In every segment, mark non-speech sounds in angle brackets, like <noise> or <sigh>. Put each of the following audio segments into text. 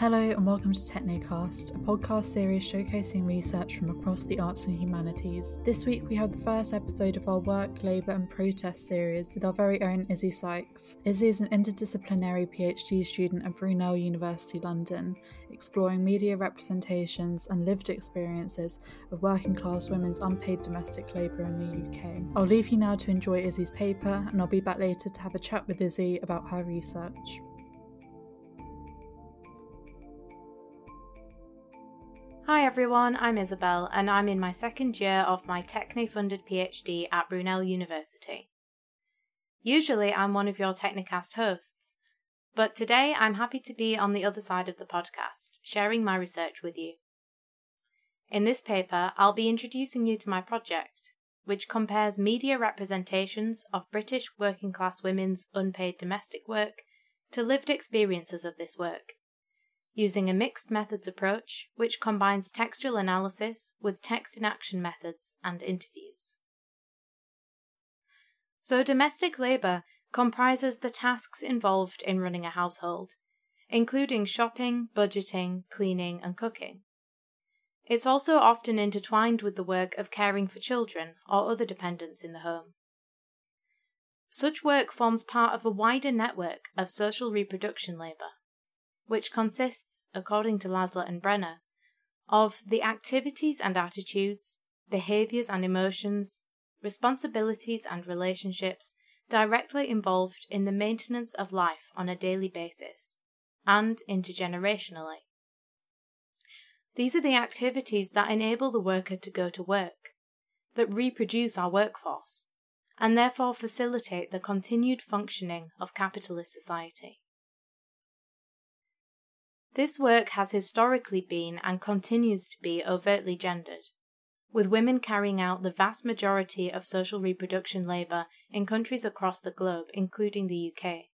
Hello and welcome to Technecast, a podcast series showcasing research from across the arts and humanities. This week we have the first episode of our Work, Labour and Protest series with our very own Izzy Sykes. Izzy is an interdisciplinary PhD student at Brunel University London, exploring media representations and lived experiences of working class women's unpaid domestic labour in the UK. I'll leave you now to enjoy Izzy's paper and I'll be back later to have a chat with Izzy about her research. Hi everyone, I'm Isabel and I'm in my second year of my Techne funded PhD at Brunel University. Usually I'm one of your Technecast hosts, but today I'm happy to be on the other side of the podcast, sharing my research with you. In this paper, I'll be introducing you to my project, which compares media representations of British working class women's unpaid domestic work to lived experiences of this work using a mixed methods approach which combines textual analysis with text in action methods and interviews. So, domestic labour comprises the tasks involved in running a household, including shopping, budgeting, cleaning, and cooking. It's also often intertwined with the work of caring for children or other dependents in the home. Such work forms part of a wider network of social reproduction labour which consists, according to Laslett and Brenner, of the activities and attitudes, behaviors and emotions, responsibilities and relationships directly involved in the maintenance of life on a daily basis and intergenerationally. These are the activities that enable the worker to go to work, that reproduce our workforce, and therefore facilitate the continued functioning of capitalist society. This work has historically been and continues to be overtly gendered, with women carrying out the vast majority of social reproduction labour in countries across the globe, including the UK.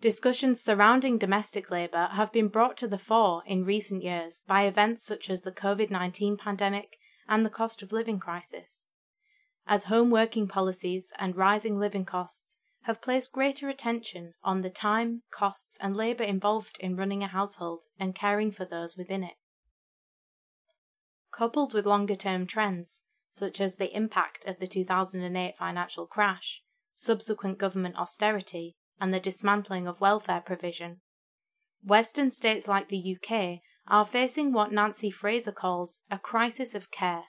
Discussions surrounding domestic labour have been brought to the fore in recent years by events such as the COVID 19 pandemic and the cost of living crisis, as home working policies and rising living costs have placed greater attention on the time, costs, and labour involved in running a household and caring for those within it. Coupled with longer term trends, such as the impact of the 2008 financial crash, subsequent government austerity, and the dismantling of welfare provision, Western states like the UK are facing what Nancy Fraser calls a crisis of care,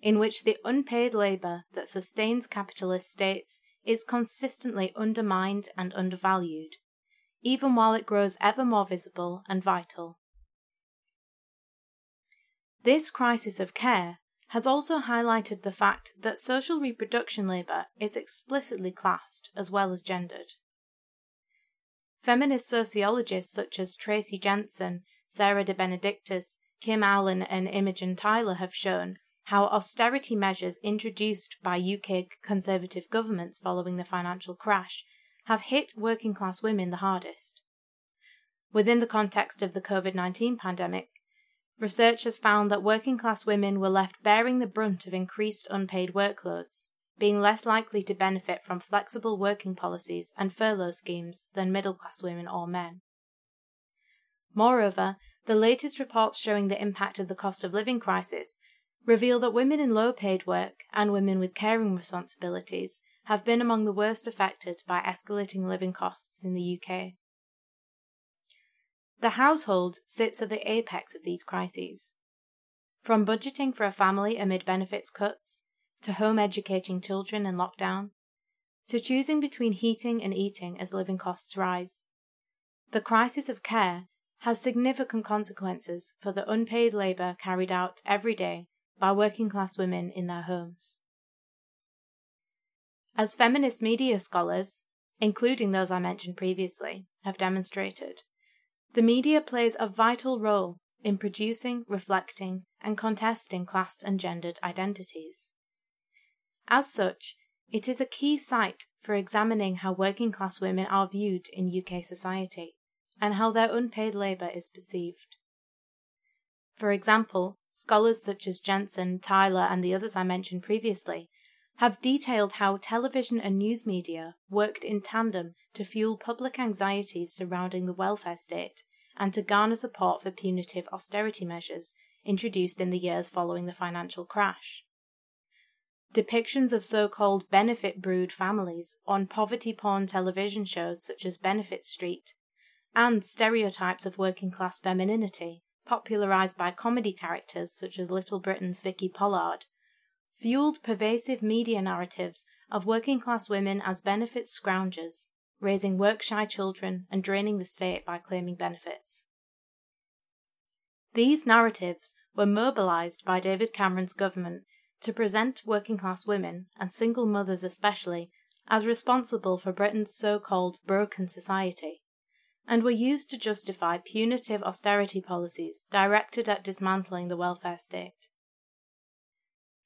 in which the unpaid labour that sustains capitalist states is consistently undermined and undervalued, even while it grows ever more visible and vital. This crisis of care has also highlighted the fact that social reproduction labour is explicitly classed as well as gendered. Feminist sociologists such as Tracy Jensen, Sarah de Benedictis, Kim Allen, and Imogen Tyler have shown how austerity measures introduced by UK Conservative governments following the financial crash have hit working class women the hardest. Within the context of the COVID 19 pandemic, research has found that working class women were left bearing the brunt of increased unpaid workloads, being less likely to benefit from flexible working policies and furlough schemes than middle class women or men. Moreover, the latest reports showing the impact of the cost of living crisis reveal that women in low paid work and women with caring responsibilities have been among the worst affected by escalating living costs in the UK. The household sits at the apex of these crises. From budgeting for a family amid benefits cuts, to home educating children in lockdown, to choosing between heating and eating as living costs rise. The crisis of care has significant consequences for the unpaid labour carried out every day by working class women in their homes. As feminist media scholars, including those I mentioned previously, have demonstrated, the media plays a vital role in producing, reflecting, and contesting class and gendered identities. As such, it is a key site for examining how working class women are viewed in UK society and how their unpaid labour is perceived. For example, Scholars such as Jensen, Tyler, and the others I mentioned previously have detailed how television and news media worked in tandem to fuel public anxieties surrounding the welfare state and to garner support for punitive austerity measures introduced in the years following the financial crash. Depictions of so called benefit brood families on poverty porn television shows such as Benefit Street, and stereotypes of working class femininity, popularized by comedy characters such as Little Britain's Vicky Pollard, fueled pervasive media narratives of working class women as benefit scroungers, raising work shy children and draining the state by claiming benefits. These narratives were mobilized by David Cameron's government to present working class women, and single mothers especially, as responsible for Britain's so called broken society, and were used to justify punitive austerity policies directed at dismantling the welfare state.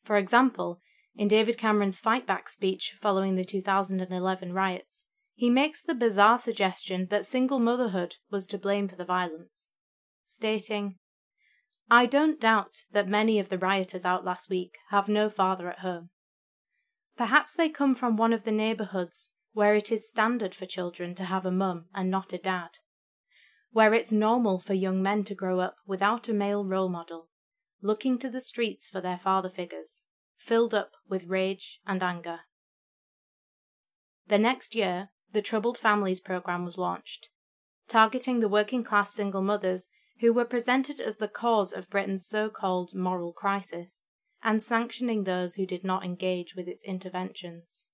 For example, in David Cameron's Fight Back speech following the 2011 riots, he makes the bizarre suggestion that single motherhood was to blame for the violence, stating, I don't doubt that many of the rioters out last week have no father at home. Perhaps they come from one of the neighbourhoods where it is standard for children to have a mum and not a dad, where it's normal for young men to grow up without a male role model, looking to the streets for their father figures, filled up with rage and anger. The next year, the Troubled Families Programme was launched, targeting the working class single mothers who were presented as the cause of Britain's so called moral crisis, and sanctioning those who did not engage with its interventions.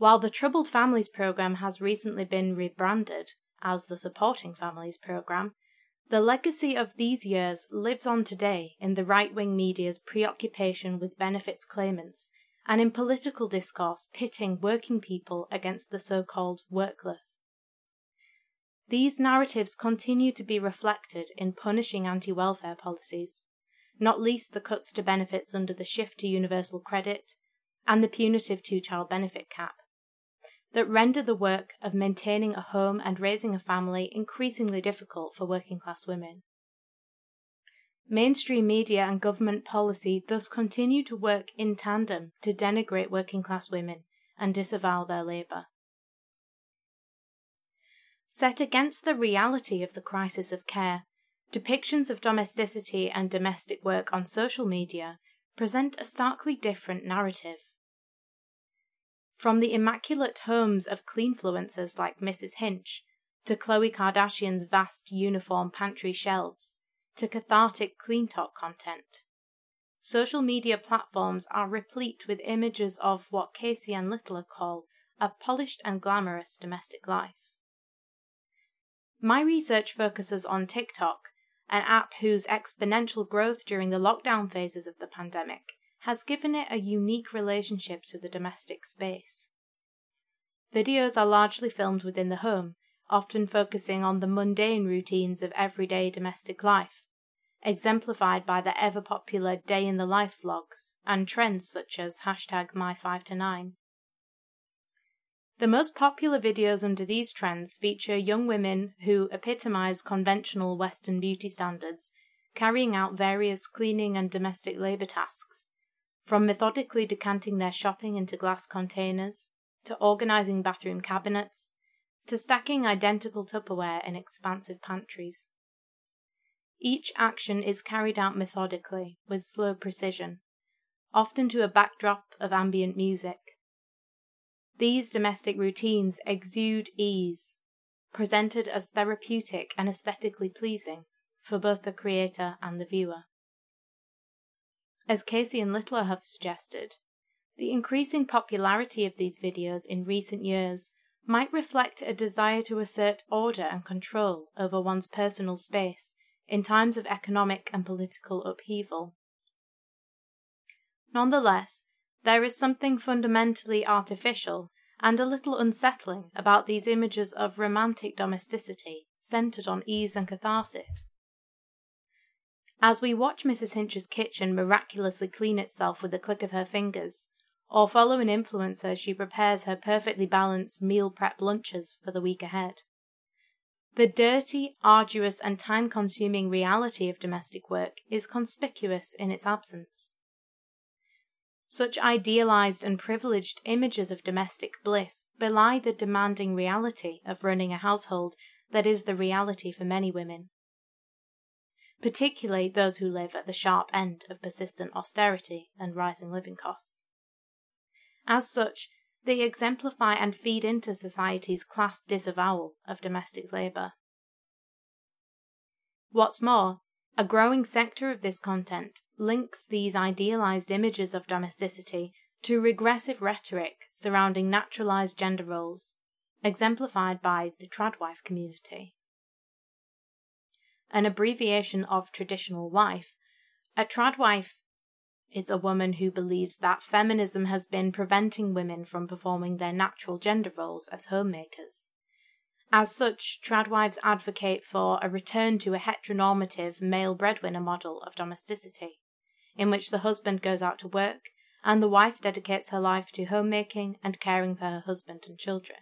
While the Troubled Families Programme has recently been rebranded as the Supporting Families Programme, the legacy of these years lives on today in the right wing media's preoccupation with benefits claimants and in political discourse pitting working people against the so called workless. These narratives continue to be reflected in punishing anti welfare policies, not least the cuts to benefits under the shift to universal credit and the punitive two child benefit cap, that render the work of maintaining a home and raising a family increasingly difficult for working class women. Mainstream media and government policy thus continue to work in tandem to denigrate working class women and disavow their labour. Set against the reality of the crisis of care, depictions of domesticity and domestic work on social media present a starkly different narrative. From the immaculate homes of cleanfluencers like Mrs. Hinch, to Khloe Kardashian's vast uniform pantry shelves, to cathartic clean talk content. Social media platforms are replete with images of what Casey and Littler call a polished and glamorous domestic life. My research focuses on TikTok, an app whose exponential growth during the lockdown phases of the pandemic has given it a unique relationship to the domestic space. Videos are largely filmed within the home, often focusing on the mundane routines of everyday domestic life, exemplified by the ever popular day in the life vlogs and trends such as hashtag my5to9. The most popular videos under these trends feature young women who epitomize conventional Western beauty standards, carrying out various cleaning and domestic labor tasks, from methodically decanting their shopping into glass containers, to organizing bathroom cabinets, to stacking identical Tupperware in expansive pantries. Each action is carried out methodically, with slow precision, often to a backdrop of ambient music. These domestic routines exude ease, presented as therapeutic and aesthetically pleasing for both the creator and the viewer. As Casey and Littler have suggested, the increasing popularity of these videos in recent years might reflect a desire to assert order and control over one's personal space in times of economic and political upheaval. Nonetheless, there is something fundamentally artificial and a little unsettling about these images of romantic domesticity centered on ease and catharsis. As we watch Mrs. Hinch's kitchen miraculously clean itself with a click of her fingers, or follow an influencer as she prepares her perfectly balanced meal prep lunches for the week ahead. The dirty, arduous, and time consuming reality of domestic work is conspicuous in its absence. Such idealized and privileged images of domestic bliss belie the demanding reality of running a household that is the reality for many women, particularly those who live at the sharp end of persistent austerity and rising living costs. As such, they exemplify and feed into society's class disavowal of domestic labour. What's more, a growing sector of this content links these idealized images of domesticity to regressive rhetoric surrounding naturalized gender roles, exemplified by the tradwife community. An abbreviation of traditional wife, a tradwife is a woman who believes that feminism has been preventing women from performing their natural gender roles as homemakers. As such, tradwives advocate for a return to a heteronormative male breadwinner model of domesticity, in which the husband goes out to work and the wife dedicates her life to homemaking and caring for her husband and children.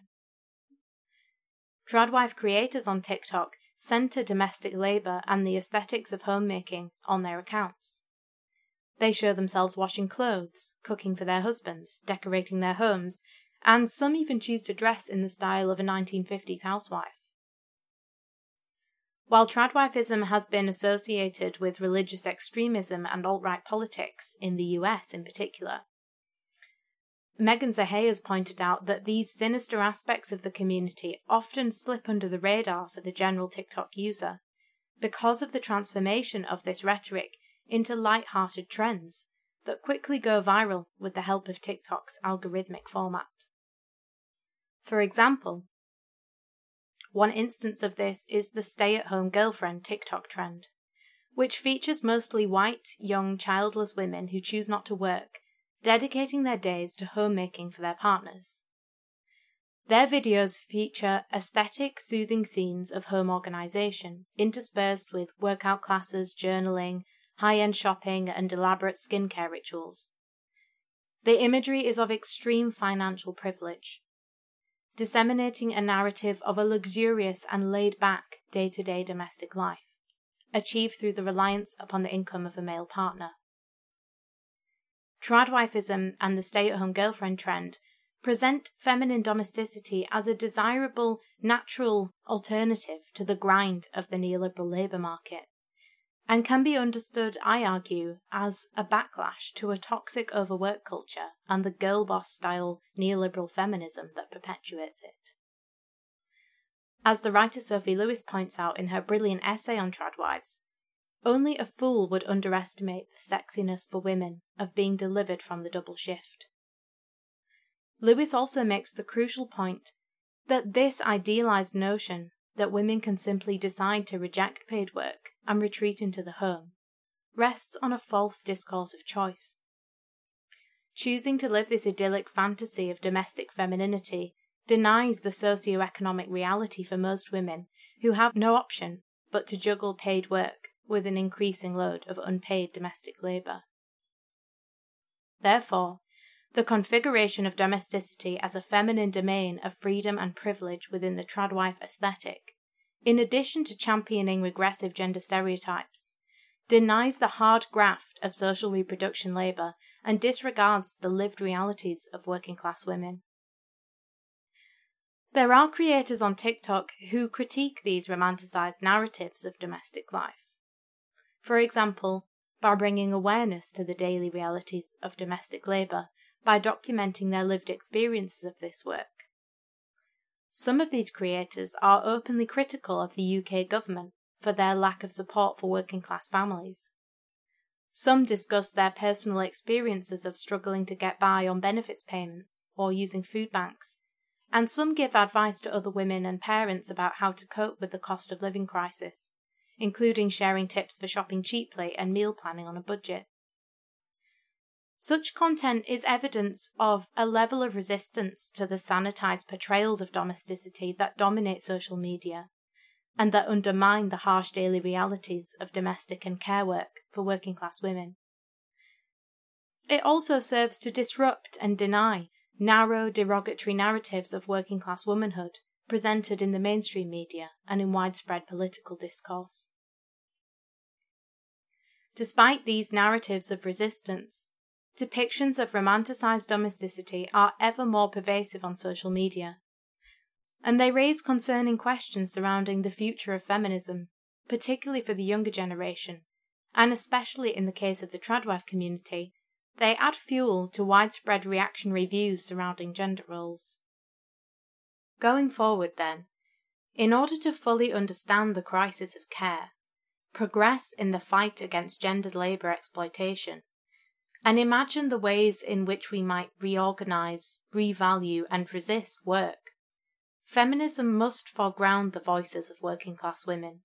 Tradwife creators on TikTok center domestic labor and the aesthetics of homemaking on their accounts. They show themselves washing clothes, cooking for their husbands, decorating their homes, and some even choose to dress in the style of a 1950s housewife. While tradwifism has been associated with religious extremism and alt right politics, in the US in particular, Megan Zahay has pointed out that these sinister aspects of the community often slip under the radar for the general TikTok user because of the transformation of this rhetoric into light-hearted trends that quickly go viral with the help of TikTok's algorithmic format. For example, one instance of this is the stay at home girlfriend TikTok trend, which features mostly white, young, childless women who choose not to work, dedicating their days to homemaking for their partners. Their videos feature aesthetic, soothing scenes of home organization, interspersed with workout classes, journaling, high end shopping, and elaborate skincare rituals. The imagery is of extreme financial privilege, disseminating a narrative of a luxurious and laid back day to day domestic life, achieved through the reliance upon the income of a male partner. Tradwifism and the stay at home girlfriend trend present feminine domesticity as a desirable, natural alternative to the grind of the neoliberal labour market and can be understood, I argue, as a backlash to a toxic overwork culture and the girl boss style neoliberal feminism that perpetuates it. As the writer Sophie Lewis points out in her brilliant essay on tradwives, only a fool would underestimate the sexiness for women of being delivered from the double shift. Lewis also makes the crucial point that this idealized notion that women can simply decide to reject paid work and retreat into the home rests on a false discourse of choice. Choosing to live this idyllic fantasy of domestic femininity denies the socio-economic reality for most women who have no option but to juggle paid work with an increasing load of unpaid domestic labour. Therefore, the configuration of domesticity as a feminine domain of freedom and privilege within the tradwife aesthetic in addition to championing regressive gender stereotypes, denies the hard graft of social reproduction labour and disregards the lived realities of working class women. There are creators on TikTok who critique these romanticized narratives of domestic life. For example, by bringing awareness to the daily realities of domestic labour by documenting their lived experiences of this work. Some of these creators are openly critical of the UK government for their lack of support for working class families. Some discuss their personal experiences of struggling to get by on benefits payments or using food banks, and some give advice to other women and parents about how to cope with the cost of living crisis, including sharing tips for shopping cheaply and meal planning on a budget. Such content is evidence of a level of resistance to the sanitized portrayals of domesticity that dominate social media and that undermine the harsh daily realities of domestic and care work for working class women. It also serves to disrupt and deny narrow, derogatory narratives of working class womanhood presented in the mainstream media and in widespread political discourse. Despite these narratives of resistance, depictions of romanticized domesticity are ever more pervasive on social media. And they raise concerning questions surrounding the future of feminism, particularly for the younger generation, and especially in the case of the tradwife community, they add fuel to widespread reactionary views surrounding gender roles. Going forward, then, in order to fully understand the crisis of care, progress in the fight against gendered labour exploitation, and imagine the ways in which we might reorganize, revalue, and resist work, feminism must foreground the voices of working class women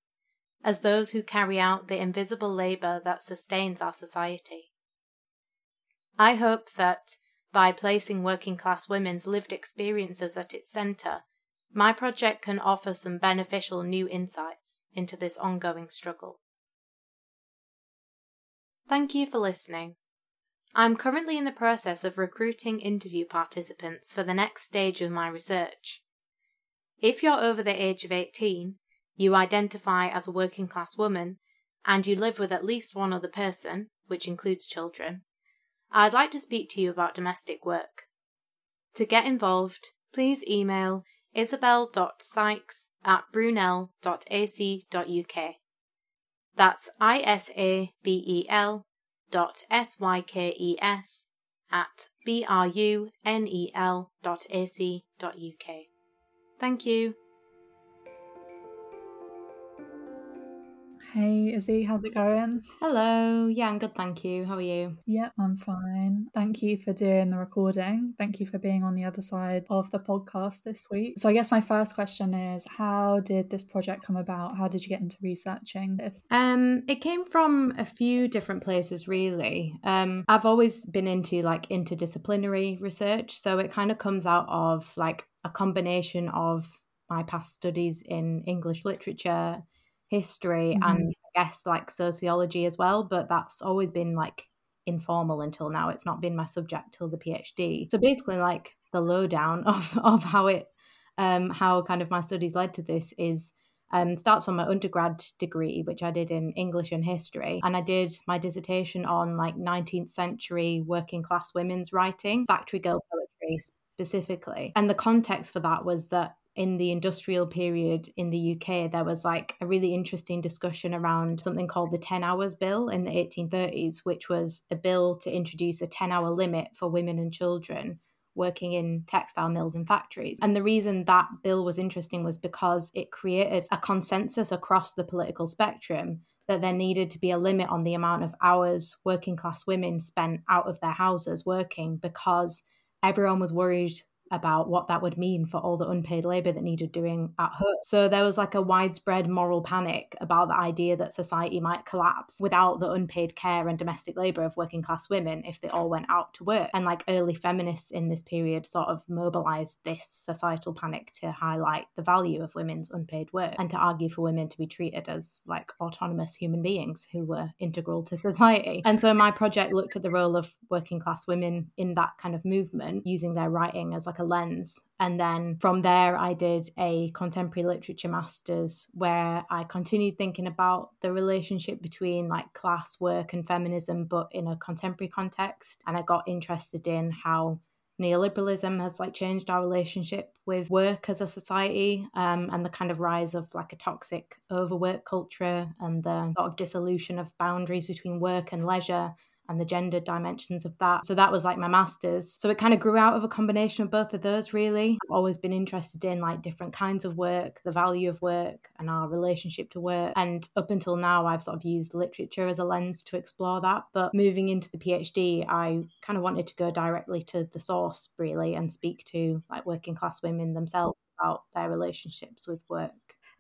as those who carry out the invisible labour that sustains our society. I hope that, by placing working class women's lived experiences at its centre, my project can offer some beneficial new insights into this ongoing struggle. Thank you for listening. I'm currently in the process of recruiting interview participants for the next stage of my research. If you're over the age of 18, you identify as a working class woman, and you live with at least one other person, which includes children, I'd like to speak to you about domestic work. To get involved, please email isabel.sykes at brunel.ac.uk. That's I S A B E L dot S Y K E S at B R U N E L dot A C dot UK. Thank you. Hey Izzy, how's it going? Hello. Yeah, I'm good, thank you. How are you? Yeah, I'm fine. Thank you for doing the recording. Thank you for being on the other side of the podcast this week. So, I guess my first question is How did this project come about? How did you get into researching this? Um, it came from a few different places, really. Um, I've always been into like interdisciplinary research. So, it kind of comes out of like a combination of my past studies in English literature history mm-hmm. and I guess like sociology as well, but that's always been like informal until now. It's not been my subject till the PhD. So basically like the lowdown <laughs> of of how it um how kind of my studies led to this is um, starts from my undergrad degree, which I did in English and history. And I did my dissertation on like 19th century working class women's writing, factory girl poetry specifically. And the context for that was that in the industrial period in the UK, there was like a really interesting discussion around something called the 10 Hours Bill in the 1830s, which was a bill to introduce a 10 hour limit for women and children working in textile mills and factories. And the reason that bill was interesting was because it created a consensus across the political spectrum that there needed to be a limit on the amount of hours working class women spent out of their houses working because everyone was worried about what that would mean for all the unpaid labor that needed doing at mm. home. So there was like a widespread moral panic about the idea that society might collapse without the unpaid care and domestic labor of working class women if they all went out to work. And like early feminists in this period sort of mobilized this societal panic to highlight the value of women's unpaid work and to argue for women to be treated as like autonomous human beings who were integral to society. And so my project looked at the role of working class women in that kind of movement using their writing as like a lens. And then from there, I did a contemporary literature master's where I continued thinking about the relationship between like class, work, and feminism, but in a contemporary context. And I got interested in how neoliberalism has like changed our relationship with work as a society um, and the kind of rise of like a toxic overwork culture and the sort of dissolution of boundaries between work and leisure and the gender dimensions of that. So that was like my master's. So it kind of grew out of a combination of both of those, really. I've always been interested in like different kinds of work, the value of work, and our relationship to work. And up until now, I've sort of used literature as a lens to explore that. But moving into the PhD, I kind of wanted to go directly to the source, really, and speak to like working class women themselves about their relationships with work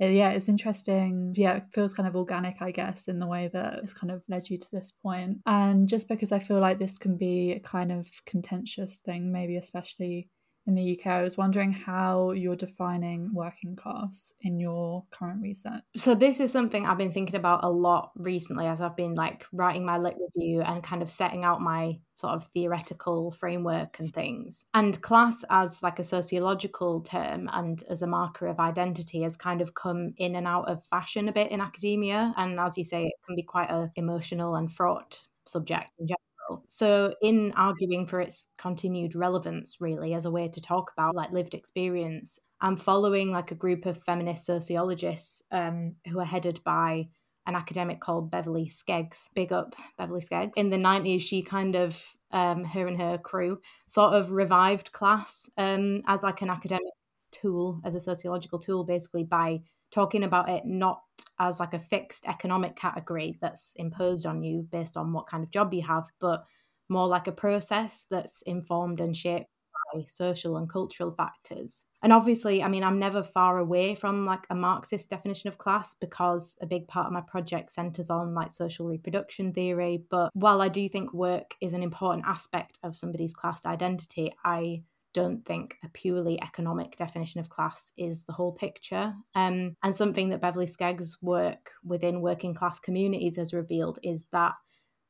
yeah, it's interesting. Yeah, it feels kind of organic, I guess, in the way that it's kind of led you to this point. And just because I feel like this can be a kind of contentious thing, maybe especially in the UK. I was wondering how you're defining working class in your current research. So this is something I've been thinking about a lot recently as I've been like writing my lit review and kind of setting out my sort of theoretical framework and things. And class as like a sociological term and as a marker of identity has kind of come in and out of fashion a bit in academia and as you say it can be quite a emotional and fraught subject in general. So, in arguing for its continued relevance, really, as a way to talk about like lived experience, I'm following like a group of feminist sociologists um, who are headed by an academic called Beverley Skeggs. Big up Beverley Skeggs. In the 90s, she kind of, um, her and her crew, sort of revived class um, as like an academic tool, as a sociological tool, basically by talking about it not as like a fixed economic category that's imposed on you based on what kind of job you have, but more like a process that's informed and shaped by social and cultural factors. And obviously, I mean, I'm never far away from like a Marxist definition of class because a big part of my project centers on like social reproduction theory. But while I do think work is an important aspect of somebody's class identity, I don't think a purely economic definition of class is the whole picture. Um, and something that Beverley Skeggs' work within working class communities has revealed is that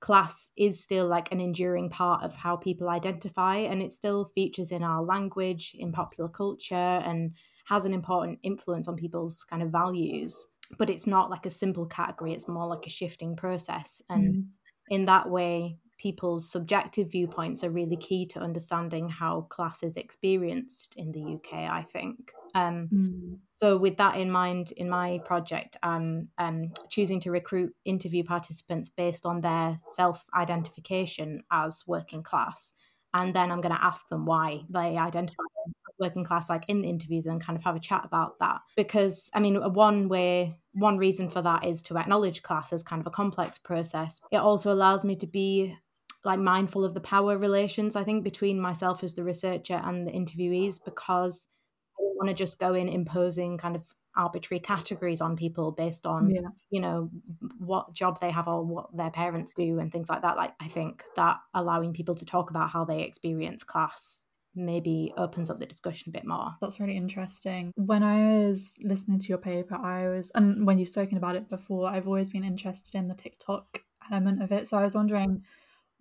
class is still like an enduring part of how people identify and it still features in our language, in popular culture, and has an important influence on people's kind of values. But it's not like a simple category, it's more like a shifting process. And mm. in that way, people's subjective viewpoints are really key to understanding how class is experienced in the UK, I think. Um, mm. So, with that in mind, in my project, I'm um, choosing to recruit interview participants based on their self identification as working class. And then I'm going to ask them why they identify as working class, like in the interviews, and kind of have a chat about that. Because, I mean, one way, one reason for that is to acknowledge class as kind of a complex process. It also allows me to be like mindful of the power relations i think between myself as the researcher and the interviewees because i don't want to just go in imposing kind of arbitrary categories on people based on yeah. you know what job they have or what their parents do and things like that like i think that allowing people to talk about how they experience class maybe opens up the discussion a bit more. That's really interesting. When I was listening to your paper, I was, and when you've spoken about it before, I've always been interested in the TikTok element of it. So I was wondering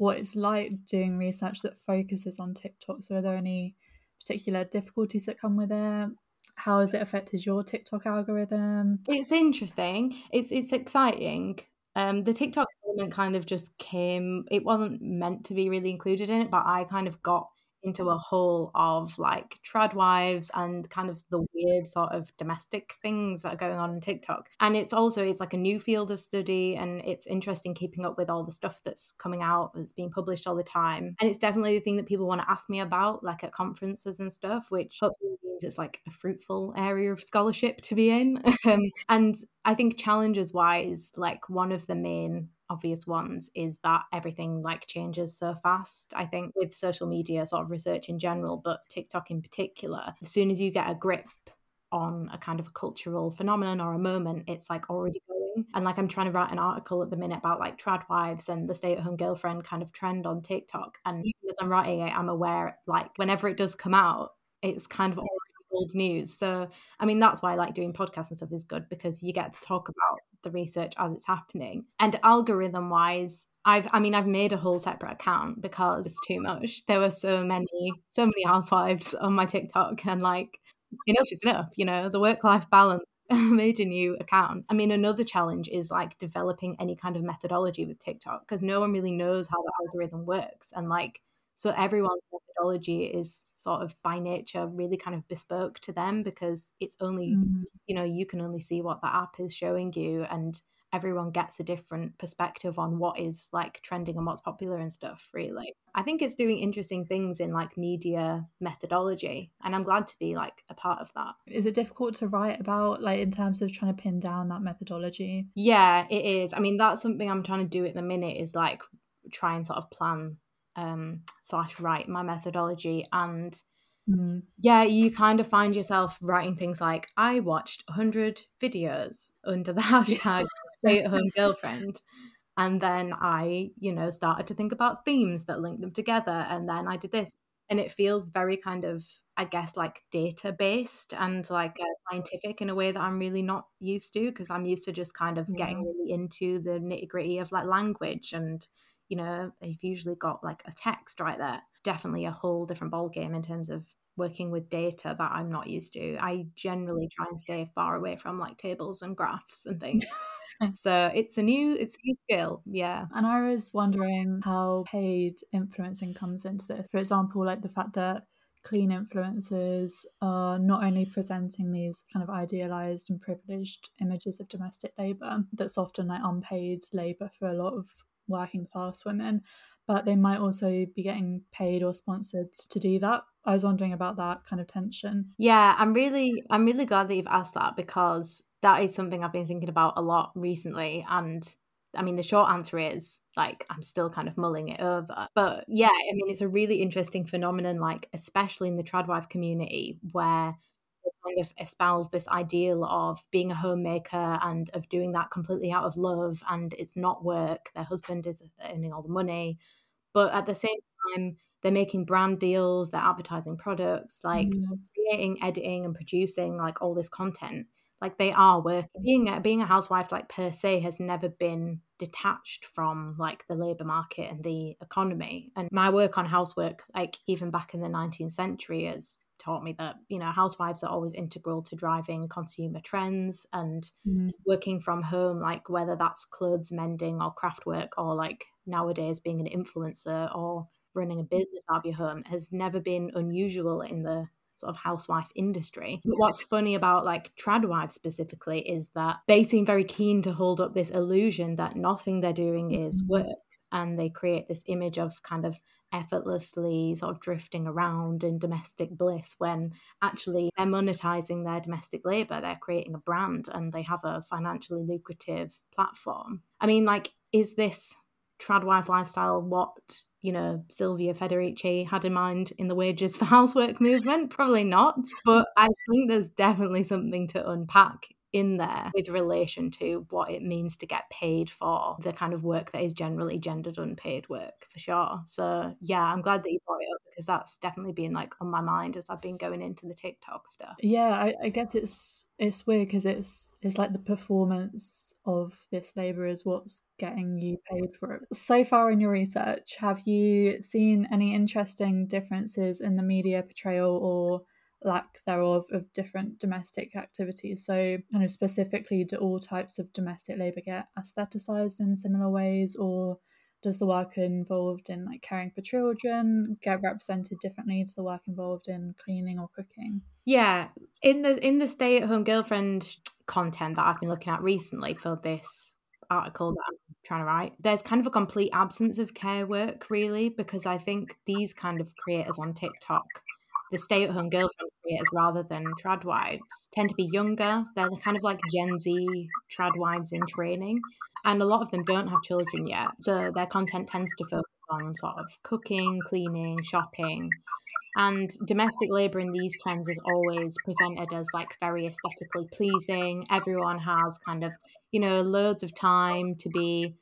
what it's like doing research that focuses on TikTok. So, are there any particular difficulties that come with it? How has it affected your TikTok algorithm? It's interesting. It's it's exciting. Um, the TikTok element kind of just came. It wasn't meant to be really included in it, but I kind of got into a whole of like trad wives and kind of the weird sort of domestic things that are going on in TikTok. And it's also it's like a new field of study and it's interesting keeping up with all the stuff that's coming out that's being published all the time. And it's definitely the thing that people want to ask me about like at conferences and stuff, which hopefully means it's like a fruitful area of scholarship to be in. <laughs> Um, and I think challenges wise, like one of the main obvious ones is that everything like changes so fast. I think with social media sort of research in general, but TikTok in particular, as soon as you get a grip on a kind of a cultural phenomenon or a moment, it's like already going. And like I'm trying to write an article at the minute about like trad wives and the stay at home girlfriend kind of trend on TikTok. And even as I'm writing it, I'm aware like whenever it does come out, it's kind of old news. So, I mean, that's why I like doing podcasts and stuff is good because you get to talk about the research as it's happening. And algorithm wise, I've, I mean, I've made a whole separate account because it's too much. There were so many, so many housewives <laughs> on my TikTok, and like, enough is enough, you know, the work life balance. <laughs> made a new account. I mean, another challenge is like developing any kind of methodology with TikTok because no one really knows how the algorithm works. And like, so everyone's methodology is sort of by nature really kind of bespoke to them because it's only, mm-hmm. you know, you can only see what the app is showing you and everyone gets a different perspective on what is like trending and what's popular and stuff really. I think it's doing interesting things in like media methodology and i'm glad to be like a part of that. Is it difficult to write about like in terms of trying to pin down that methodology? Yeah it is. I mean that's something i'm trying to do at the minute is like try and sort of plan um, slash write my methodology. And mm. yeah you kind of find yourself writing things like i watched 100 videos under the <laughs> hashtag stay at home girlfriend. And then i you know started to think about themes that link them together. And then i did this. And it feels very kind of i guess like data based and like uh, scientific in a way that i'm really not used to because i'm used to just kind of getting really into the nitty gritty of like language and you know, you've usually got like a text right there. Definitely a whole different ball game in terms of working with data that I'm not used to. I generally try and stay far away from like tables and graphs and things. <laughs> so it's a new it's a new skill, yeah. And I was wondering how paid influencing comes into this. For example, like the fact that clean influencers are not only presenting these kind of idealized and privileged images of domestic labor that's often like unpaid labor for a lot of working class women but they might also be getting paid or sponsored to do that i was wondering about that kind of tension yeah i'm really i'm really glad that you've asked that because that is something i've been thinking about a lot recently and I mean, the short answer is like I'm still kind of mulling it over. But yeah, I mean, it's a really interesting phenomenon, like especially in the tradwife community, where kind of espouse this ideal of being a homemaker and of doing that completely out of love, and it's not work. Their husband is earning all the money, but at the same time, they're making brand deals, they're advertising products, like mm. creating, editing, and producing like all this content like they are working being a, being a housewife like per se has never been detached from like the labor market and the economy and my work on housework like even back in the 19th century has taught me that you know housewives are always integral to driving consumer trends and mm. working from home like whether that's clothes mending or craft work or like nowadays being an influencer or running a business out of your home has never been unusual in the sort of housewife industry. But what's funny about like tradwives specifically is that they seem very keen to hold up this illusion that nothing they're doing is mm-hmm. work. And they create this image of kind of effortlessly sort of drifting around in domestic bliss when actually they're monetizing their domestic labor, they're creating a brand and they have a financially lucrative platform. I mean, like, is this tradwife lifestyle what you know, Silvia Federici had in mind in the wages for housework movement? Probably not. But I think there's definitely something to unpack in there with relation to what it means to get paid for the kind of work that is generally gendered unpaid work for sure. So yeah, I'm glad that you brought it up because that's definitely been like on my mind as I've been going into the TikTok stuff. Yeah, I, I guess it's it's weird because it's it's like the performance of this labor is what's getting you paid for it. So far in your research, have you seen any interesting differences in the media portrayal or lack thereof of different domestic activities. So, kind of specifically, do all types of domestic labour get aestheticized in similar ways, or does the work involved in like caring for children get represented differently to the work involved in cleaning or cooking? Yeah, in the in the stay at home girlfriend content that I've been looking at recently for this article that I'm trying to write, there's kind of a complete absence of care work, really, because I think these kind of creators on TikTok the stay at home girlfriend creators rather than trad wives tend to be younger. They're kind of like Gen Z trad wives in training. And a lot of them don't have children yet. So their content tends to focus on sort of cooking, cleaning, shopping. And domestic labour in these trends is always presented as like very aesthetically pleasing. Everyone has kind of, you know, loads of time to be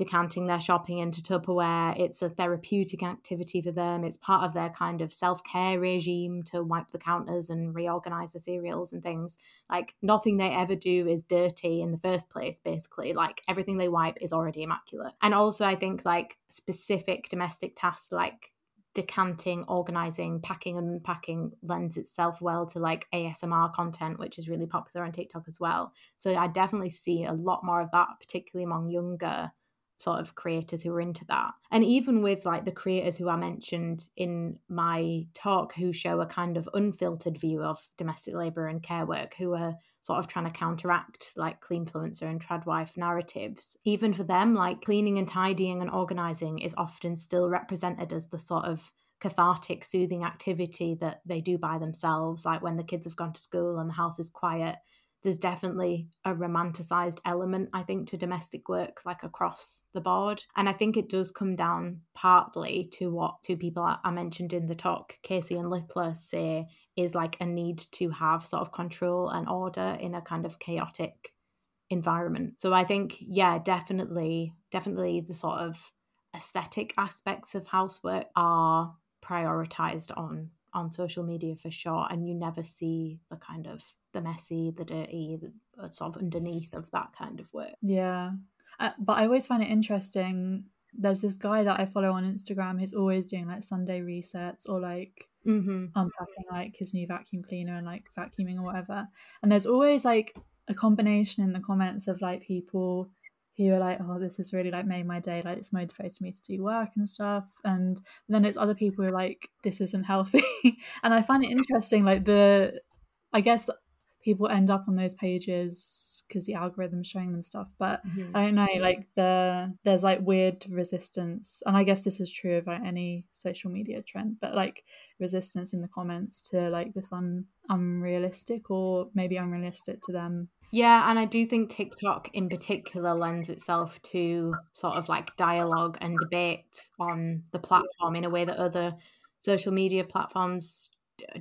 decanting their shopping into Tupperware. It's a therapeutic activity for them. It's part of their kind of self care regime to wipe the counters and reorganize the cereals and things. Like, nothing they ever do is dirty in the first place, basically. Like, everything they wipe is already immaculate. And also, I think like specific domestic tasks like decanting, organizing, packing, and unpacking lends itself well to like ASMR content, which is really popular on TikTok as well. So I definitely see a lot more of that, particularly among younger sort of creators who are into that. And even with like the creators who I mentioned in my talk who show a kind of unfiltered view of domestic labor and care work, who are sort of trying to counteract like cleanfluencer and tradwife narratives. Even for them, like cleaning and tidying and organizing is often still represented as the sort of cathartic, soothing activity that they do by themselves, like when the kids have gone to school and the house is quiet there's definitely a romanticized element, I think, to domestic work, like across the board. And I think it does come down partly to what two people I mentioned in the talk, Casey and Littler, say is like a need to have sort of control and order in a kind of chaotic environment. So I think, yeah, definitely, definitely the sort of aesthetic aspects of housework are prioritized on on social media for sure and you never see the kind of the messy, the dirty, the uh, sort of underneath of that kind of work. Yeah. Uh, but I always find it interesting. There's this guy that I follow on Instagram. He's always doing like Sunday resets or like mm-hmm. unpacking like his new vacuum cleaner and like vacuuming or whatever. And there's always like a combination in the comments of like people who are like, oh, this has really like made my day, like it's motivated me to do work and stuff. And then it's other people who are like, this isn't healthy. <laughs> and I find it interesting, like the I guess people end up on those pages because the algorithm's showing them stuff but mm-hmm. i don't know like the there's like weird resistance and i guess this is true of like any social media trend but like resistance in the comments to like this un- unrealistic or maybe unrealistic to them yeah, and I do think TikTok in particular lends itself to sort of like dialogue and debate on the platform in a way that other social media platforms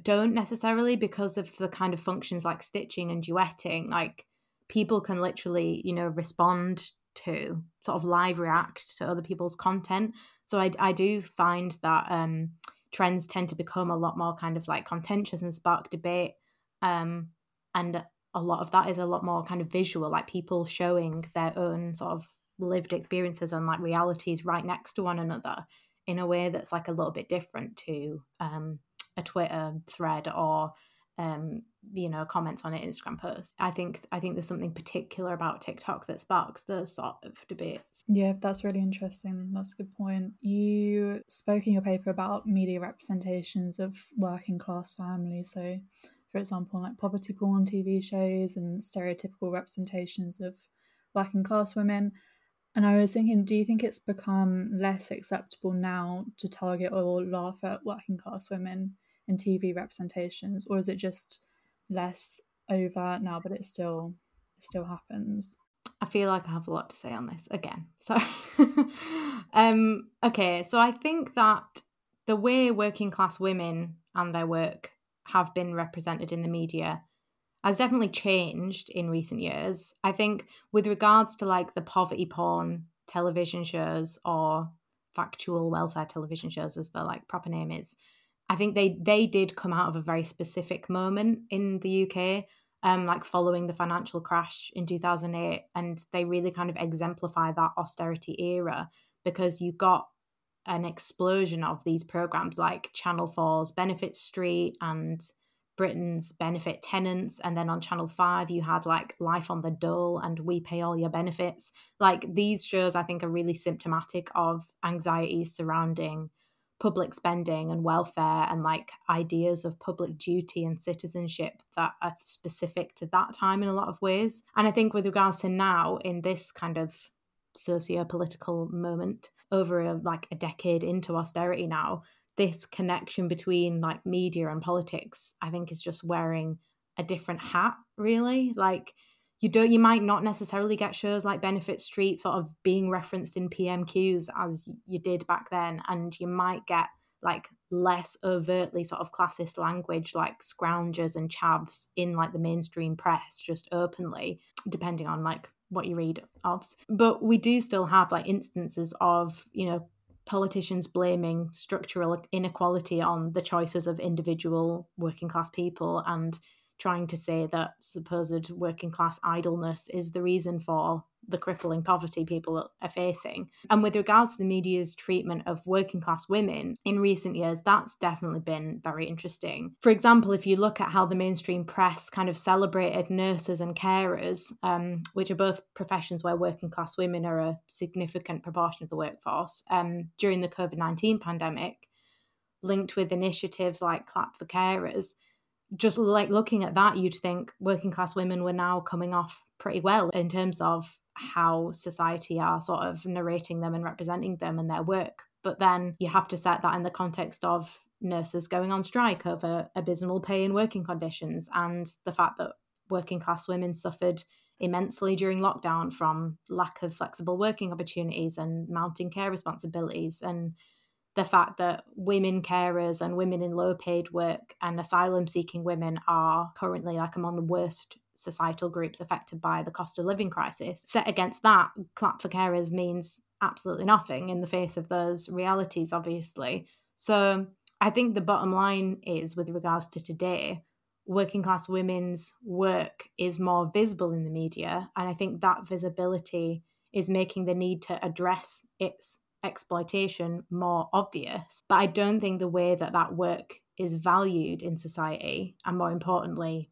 don't necessarily because of the kind of functions like stitching and duetting like people can literally you know respond to sort of live react to other people's content. So i, I do find that um, trends tend to become a lot more kind of like contentious and spark debate um, and a lot of that is a lot more kind of visual like people showing their own sort of lived experiences and like realities right next to one another in a way that's like a little bit different to um, a Twitter thread or um, you know comments on an Instagram post. I think I think there's something particular about TikTok that sparks those sort of debates. Yeah, that's really interesting. That's a good point. You spoke in your paper about media representations of working class families. So, for example, like poverty porn TV shows and stereotypical representations of working class women. And I was thinking, do you think it's become less acceptable now to target or laugh at working class women in TV representations, or is it just less over now, but it still it still happens? I feel like I have a lot to say on this again. So, <laughs> um, okay, so I think that the way working class women and their work have been represented in the media has definitely changed in recent years. I think with regards to like the poverty porn television shows or factual welfare television shows, as the like proper name is, I think they they did come out of a very specific moment in the UK, um, like following the financial crash in 2008, and they really kind of exemplify that austerity era because you got an explosion of these programs like Channel 4's Benefit Street and Britain's Benefit Tenants. And then on Channel 5, you had like Life on the Dole and We Pay All Your Benefits. Like these shows, I think, are really symptomatic of anxieties surrounding public spending and welfare and like ideas of public duty and citizenship that are specific to that time in a lot of ways. And I think with regards to now in this kind of socio-political moment over a, like a decade into austerity now, this connection between like media and politics, I think is just wearing a different hat, really. Like you don't you might not necessarily get shows like benefit street sort of being referenced in pmqs as you did back then and you might get like less overtly sort of classist language like scroungers and chavs in like the mainstream press just openly depending on like what you read of. But we do still have like instances of you know politicians blaming structural inequality on the choices of individual working class people and trying to say that supposed working class idleness is the reason for the crippling poverty people are facing. And with regards to the media's treatment of working class women in recent years, that's definitely been very interesting. For example, if you look at how the mainstream press kind of celebrated nurses and carers, um, which are both professions where working class women are a significant proportion of the workforce, um, during the COVID 19 pandemic, linked with initiatives like Clap for Carers just like looking at that, you'd think working class women were now coming off pretty well in terms of how society are sort of narrating them and representing them and their work. But then you have to set that in the context of nurses going on strike over abysmal pay and working conditions and the fact that working class women suffered immensely during lockdown from lack of flexible working opportunities and mounting care responsibilities and the fact that women carers and women in low paid work and asylum seeking women are currently like among the worst societal groups affected by the cost of living crisis. Set against that, clap for carers means absolutely nothing in the face of those realities, obviously. So I think the bottom line is with regards to today, working class women's work is more visible in the media. And I think that visibility is making the need to address its exploitation more obvious. But I don't think the way that that work is valued in society, and more importantly,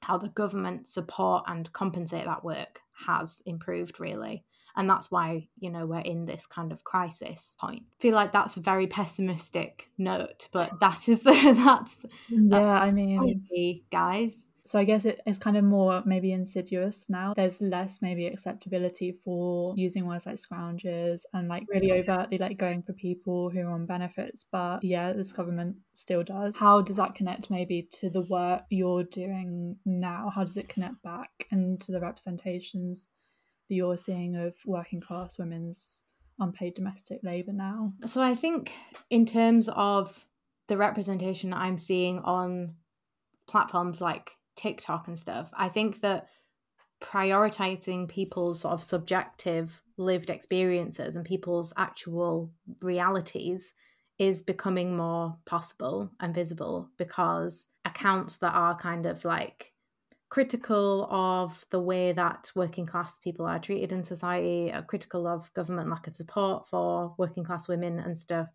how the government support and compensate that work has improved really and that's why you know we're in this kind of crisis point I feel like that's a very pessimistic note but that is the <laughs> that's yeah i mean guys so I guess it is kind of more maybe insidious now. There's less maybe acceptability for using words like scroungers and like really overtly like going for people who are on benefits. But yeah, this government still does. How does that connect maybe to the work you're doing now? How does it connect back and to the representations that you're seeing of working class women's unpaid domestic labour now? So I think in terms of the representation I'm seeing on platforms like TikTok and stuff, I think that prioritizing people's sort of subjective lived experiences and people's actual realities is becoming more possible and visible because accounts that are kind of like critical of the way that working class people are treated in society, are critical of government lack of support for working class women and stuff,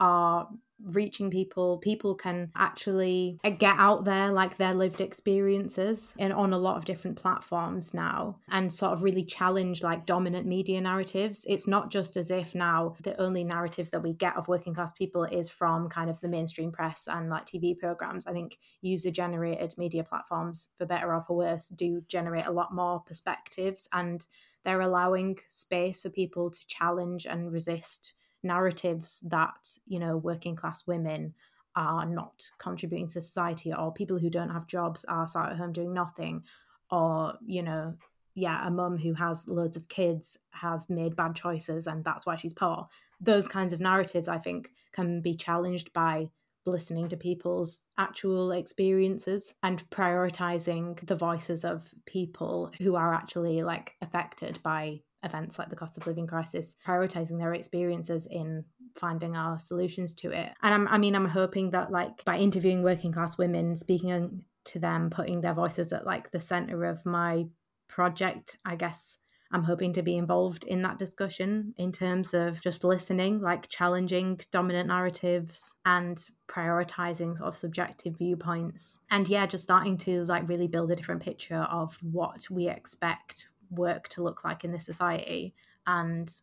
are reaching people people can actually uh, get out there like their lived experiences and on a lot of different platforms now and sort of really challenge like dominant media narratives. It's not just as if now the only narrative that we get of working class people is from kind of the mainstream press and like tv programs. I think user generated media platforms for better or for worse do generate a lot more perspectives and they're allowing space for people to challenge and resist narratives that you know working class women are not contributing to society or people who don't have jobs are sat at home doing nothing or you know yeah a mum who has loads of kids has made bad choices and that's why she's poor. Those kinds of narratives i think can be challenged by listening to people's actual experiences and prioritizing the voices of people who are actually like affected by events like the cost of living crisis, prioritizing their experiences in finding our solutions to it. And I'm, I mean, I'm hoping that like by interviewing working class women, speaking to them, putting their voices at like the center of my project, I guess I'm hoping to be involved in that discussion in terms of just listening, like challenging dominant narratives and prioritizing sort of subjective viewpoints. And yeah, just starting to like really build a different picture of what we expect work to look like in this society and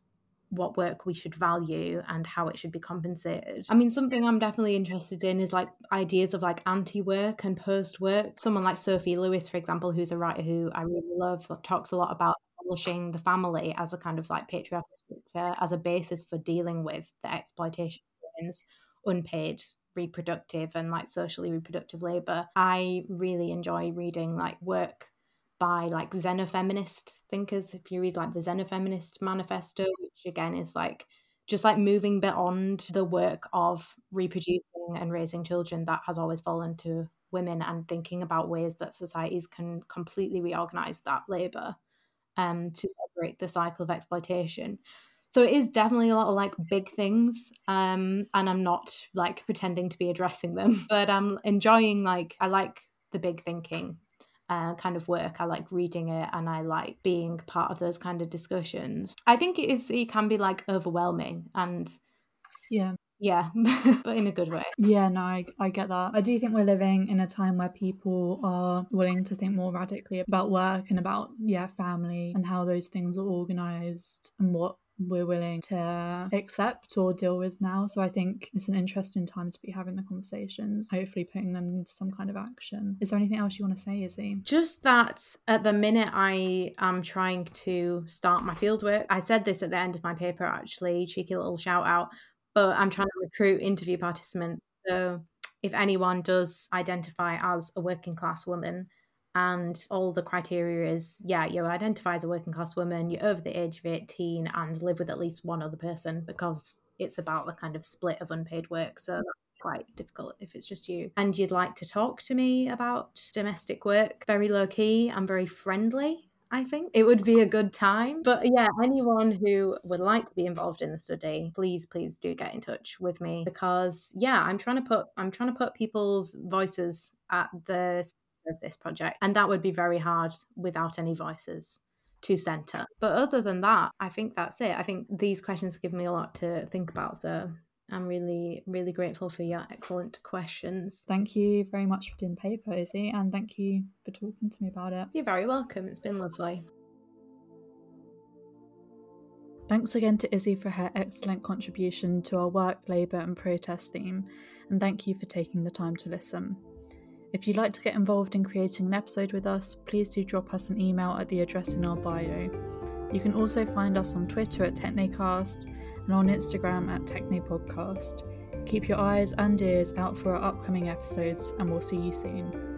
what work we should value and how it should be compensated. I mean, something I'm definitely interested in is like ideas of like anti work and post work. Someone like Sophie Lewis, for example, who's a writer who I really love, talks a lot about establishing the family as a kind of like patriarchal structure as a basis for dealing with the exploitation of women's unpaid reproductive and like socially reproductive labor. I really enjoy reading like work by like xenofeminist thinkers. If you read like the Xenofeminist Manifesto, which again is like just like moving beyond the work of reproducing and raising children that has always fallen to women and thinking about ways that societies can completely reorganize that labor um, to break the cycle of exploitation. So it is definitely a lot of like big things, um, and I'm not like pretending to be addressing them, <laughs> but I'm enjoying like I like the big thinking uh, kind of work. I like reading it and I like being part of those kind of discussions. I think it is it can be like overwhelming and yeah. Yeah, <laughs> but in a good way. Yeah, no, I, I get that. I do think we're living in a time where people are willing to think more radically about work and about, yeah, family and how those things are organized and what we're willing to accept or deal with now. So I think it's an interesting time to be having the conversations, hopefully putting them into some kind of action. Is there anything else you want to say, Izzi? Just that at the minute I am trying to start my fieldwork. I said this at the end of my paper actually, cheeky little shout out, but I'm trying to recruit interview participants. So if anyone does identify as a working class woman, and all the criteria is yeah you identify as a working class woman you're over the age of 18 and live with at least one other person because it's about the kind of split of unpaid work. So that's quite difficult if it's just you. And you'd like to talk to me about domestic work. Very low key and very friendly I think. It would be a good time. But yeah, anyone who would like to be involved in the study, please, please do get in touch with me because yeah, I'm trying to put I'm trying to put people's voices at the of this project. And that would be very hard without any voices to center. But other than that, I think that's it. I think these questions give me a lot to think about. So I'm really, really grateful for your excellent questions. Thank you very much for doing the paper, Izzi, and thank you for talking to me about it. You're very welcome. It's been lovely. Thanks again to Izzi for her excellent contribution to our work, labour, and protest theme, and thank you for taking the time to listen. If you'd like to get involved in creating an episode with us, please do drop us an email at the address in our bio. You can also find us on Twitter at Technecast and on Instagram at Technepodcast. Keep your eyes and ears out for our upcoming episodes, and we'll see you soon.